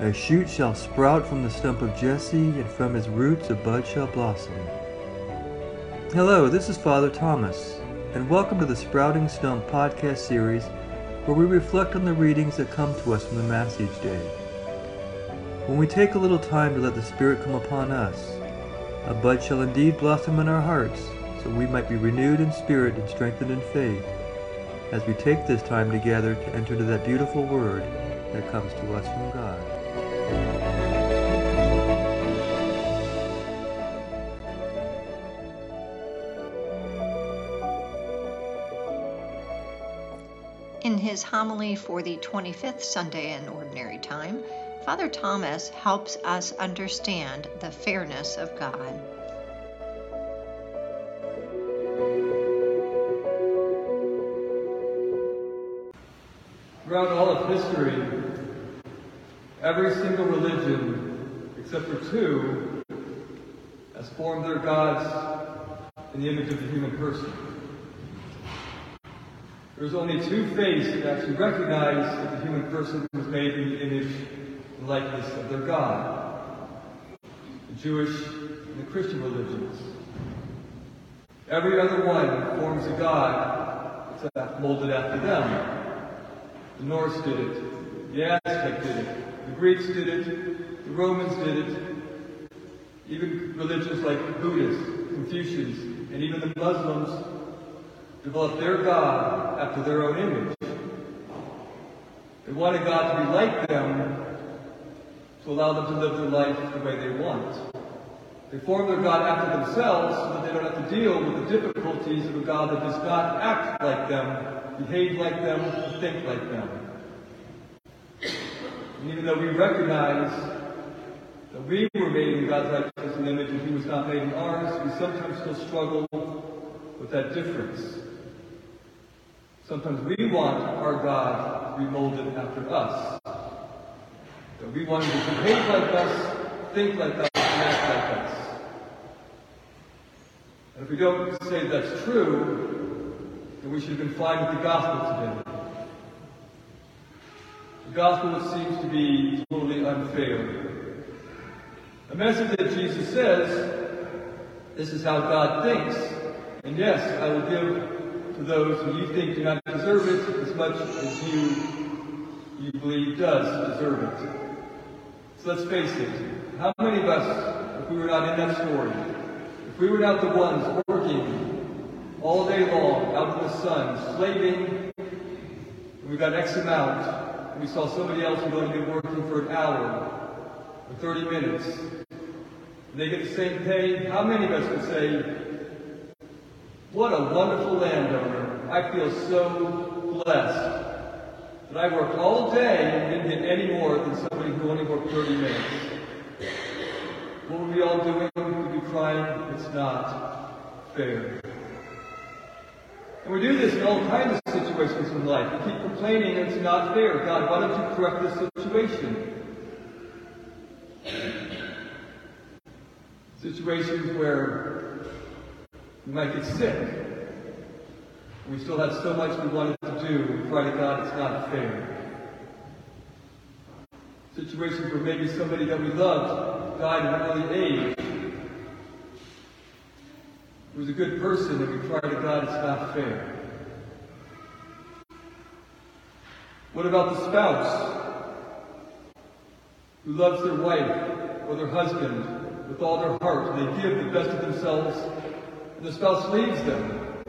A shoot shall sprout from the stump of Jesse, and from his roots a bud shall blossom. Hello, this is Father Thomas, and welcome to the Sprouting Stump podcast series where we reflect on the readings that come to us from the Mass each day. When we take a little time to let the Spirit come upon us, a bud shall indeed blossom in our hearts, so we might be renewed in spirit and strengthened in faith, as we take this time together to enter into that beautiful word that comes to us from God. His homily for the 25th Sunday in Ordinary Time, Father Thomas helps us understand the fairness of God. Throughout all of history, every single religion, except for two, has formed their gods in the image of the human person. There's only two faiths that actually recognize that the human person was made in the image and likeness of their God. The Jewish and the Christian religions. Every other one forms a God that's molded after them. The Norse did it. The Aztec did it. The Greeks did it. The Romans did it. Even religions like Buddhists, Confucians, and even the Muslims developed their God after their own image. They wanted God to be like them to allow them to live their life the way they want. They form their God after themselves so that they don't have to deal with the difficulties of a God that does not act like them, behave like them, think like them. And even though we recognize that we were made in God's likeness and image and He was not made in ours, we sometimes still struggle with that difference. Sometimes we want our God remolded after us. That we want Him to behave like us, think like us, and act like us. And if we don't say that's true, then we should have been fine with the gospel today. The gospel seems to be totally unfair. A message that Jesus says, this is how God thinks. And yes, I will give to those who you think do not deserve it as much as you, you believe does deserve it. So let's face it. How many of us, if we were not in that story, if we were not the ones working all day long out in the sun, slaving, and we got X amount, and we saw somebody else who's only been working for an hour or 30 minutes, and they get the same pay, how many of us would say, what a wonderful landowner. I feel so blessed that I worked all day and didn't get any more than somebody who only worked 30 minutes. What were we all doing? We'd be crying, it's not fair. And we do this in all kinds of situations in life. We keep complaining it's not fair. God, why don't you correct this situation? Situations where we might get sick. We still have so much we wanted to do. We cry to God, it's not fair. Situations where maybe somebody that we loved died at an early age. It was a good person, and we cry to God, it's not fair. What about the spouse who loves their wife or their husband with all their heart? They give the best of themselves, and the spouse leaves them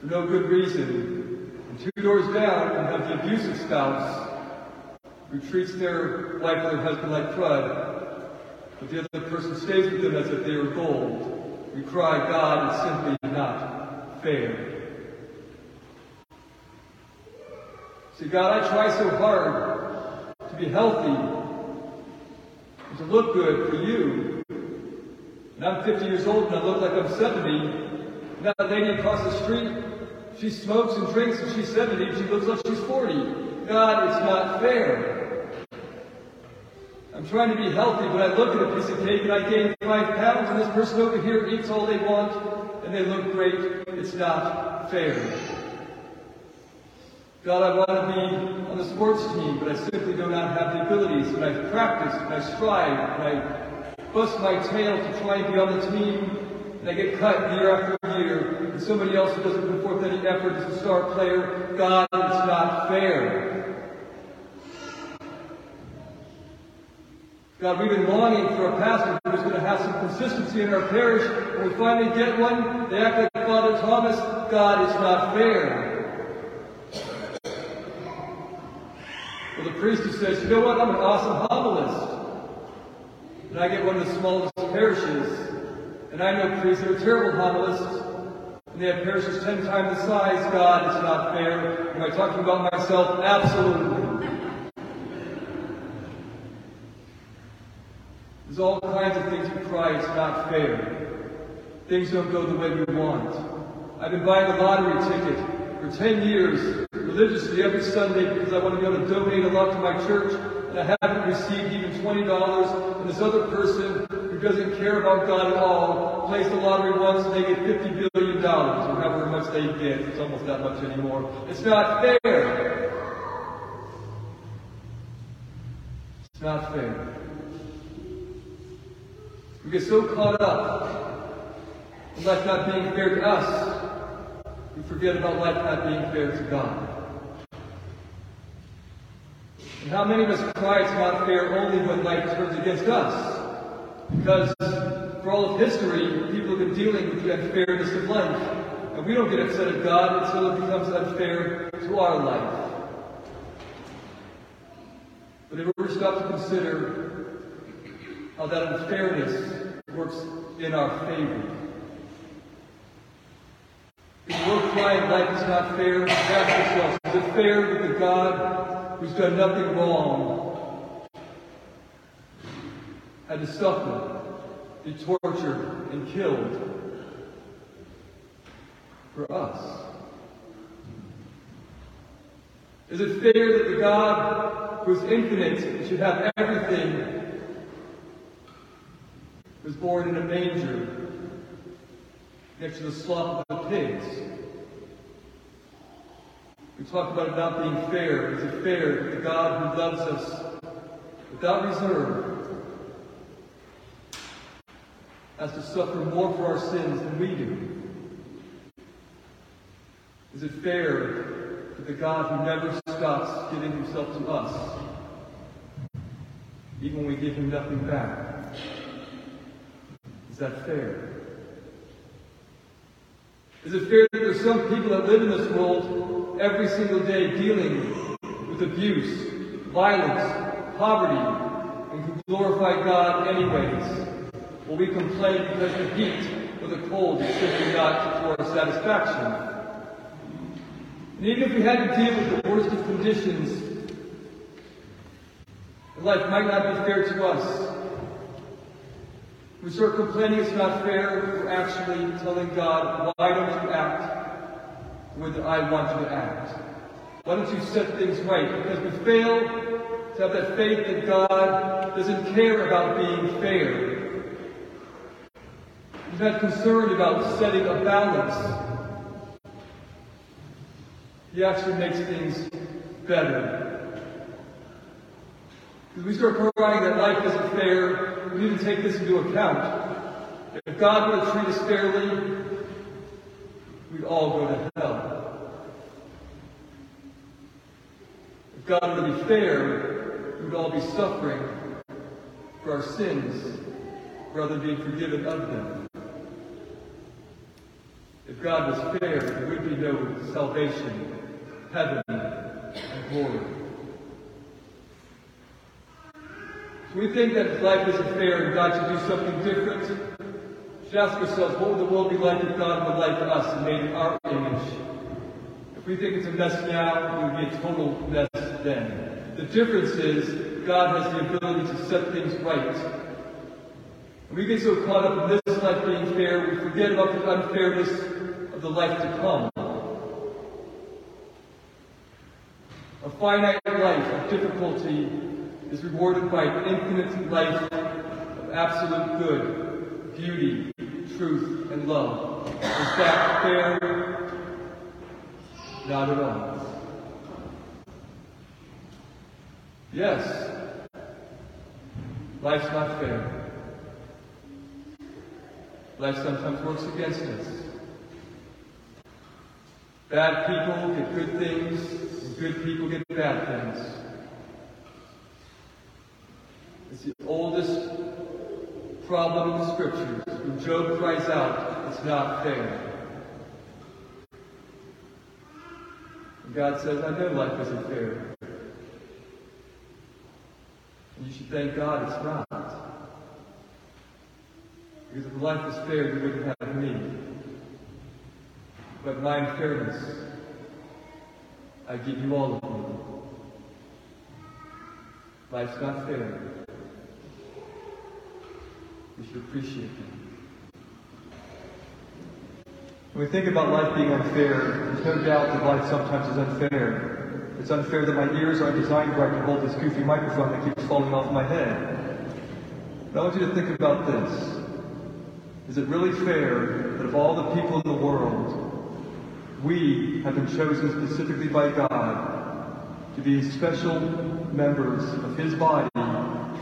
for no good reason. And two doors down, you have the abusive spouse who treats their wife or their husband like crud, but the other person stays with them as if they were gold. We cry, God, it's simply not fair. See, God, I try so hard to be healthy and to look good for you. And I'm 50 years old and I look like I'm 70. Now that lady across the street, she smokes and drinks and she's 70 and she looks like she's 40. God, it's not fair. I'm trying to be healthy, but I look at a piece of cake and I gain five pounds, and this person over here eats all they want, and they look great. It's not fair. God, I want to be on the sports team, but I simply do not have the abilities. but I practice, and I strive, and I bust my tail to try and be on the team, and I get cut year after year, and somebody else who doesn't put forth any effort is a star player. God, it's not fair. God, we've been longing for a pastor who's going to have some consistency in our parish. When we finally get one, they act like Father Thomas. God, it's not fair. Well, the priest who says, you know what, I'm an awesome homilist. And I get one of the smallest parishes. And I know priests that are terrible homilists. And they have parishes ten times the size. God, it's not fair. Am I talking about myself? Absolutely. There's all kinds of things we cry it's not fair. Things don't go the way we want. I've been buying a lottery ticket for 10 years religiously every Sunday because I want to be able to donate a lot to my church, and I haven't received even $20. And this other person who doesn't care about God at all plays the lottery once and they get $50 billion, or however much they get. It's almost that much anymore. It's not fair. It's not fair. We get so caught up in life not being fair to us, we forget about life not being fair to God. And how many of us cry it's not fair only when life turns against us? Because for all of history, people have been dealing with the unfairness of life. And we don't get upset at God until it becomes unfair to our life. But if we stop to consider how that unfairness works in our favor. If we're crying life is not fair, ask ourselves, is it fair that the God who's done nothing wrong had to suffer, be tortured, and killed for us? Is it fair that the God who is infinite should have everything was born in a manger next to the slop of the pigs? We talk about it not being fair. Is it fair that the God who loves us without reserve has to suffer more for our sins than we do? Is it fair that the God who never stops giving himself to us, even when we give him nothing back? Is that fair? Is it fair that there's some people that live in this world every single day dealing with abuse, violence, poverty, and can glorify God anyways? Will we complain because the heat or the cold is simply not to our satisfaction? And even if we had to deal with the worst of conditions, life might not be fair to us. We start complaining it's not fair, we're actually telling God, why don't you act that I want to act? Why don't you set things right? Because we fail to have that faith that God doesn't care about being fair. He's not concerned about setting a balance. He actually makes things better. Because we start crying that life isn't fair, we need to take this into account. If God were to treat us fairly, we'd all go to hell. If God were to be fair, we'd all be suffering for our sins rather than being forgiven of them. If God was fair, there would be no salvation, heaven, and glory. We think that if life isn't fair and God should do something different. Should ask ourselves, what would the world be like if God were like us and made in our image? If we think it's a mess now, it would be a total mess then. The difference is God has the ability to set things right. We get so caught up in this life being fair, we forget about the unfairness of the life to come. A finite life of difficulty is rewarded by an infinite life of absolute good, beauty, truth, and love. Is that fair? Not at all. Yes, life's not fair. Life sometimes works against us. Bad people get good things, and good people get bad things. It's the oldest problem in the scriptures. When Job cries out, it's not fair. And God says, I know life isn't fair. And you should thank God it's not. Because if life was fair, you wouldn't have me. But my unfairness, I give you all of me. Life's not fair. We should appreciate it. When we think about life being unfair, there's no doubt that life sometimes is unfair. It's unfair that my ears aren't designed where I can hold this goofy microphone that keeps falling off my head. But I want you to think about this. Is it really fair that of all the people in the world, we have been chosen specifically by God to be special members of His body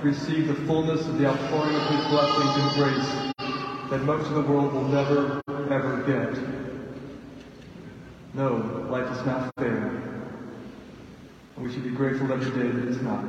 receive the fullness of the outpouring of His blessings and grace that most of the world will never, ever get? No, life is not fair. And we should be grateful every day that it's not.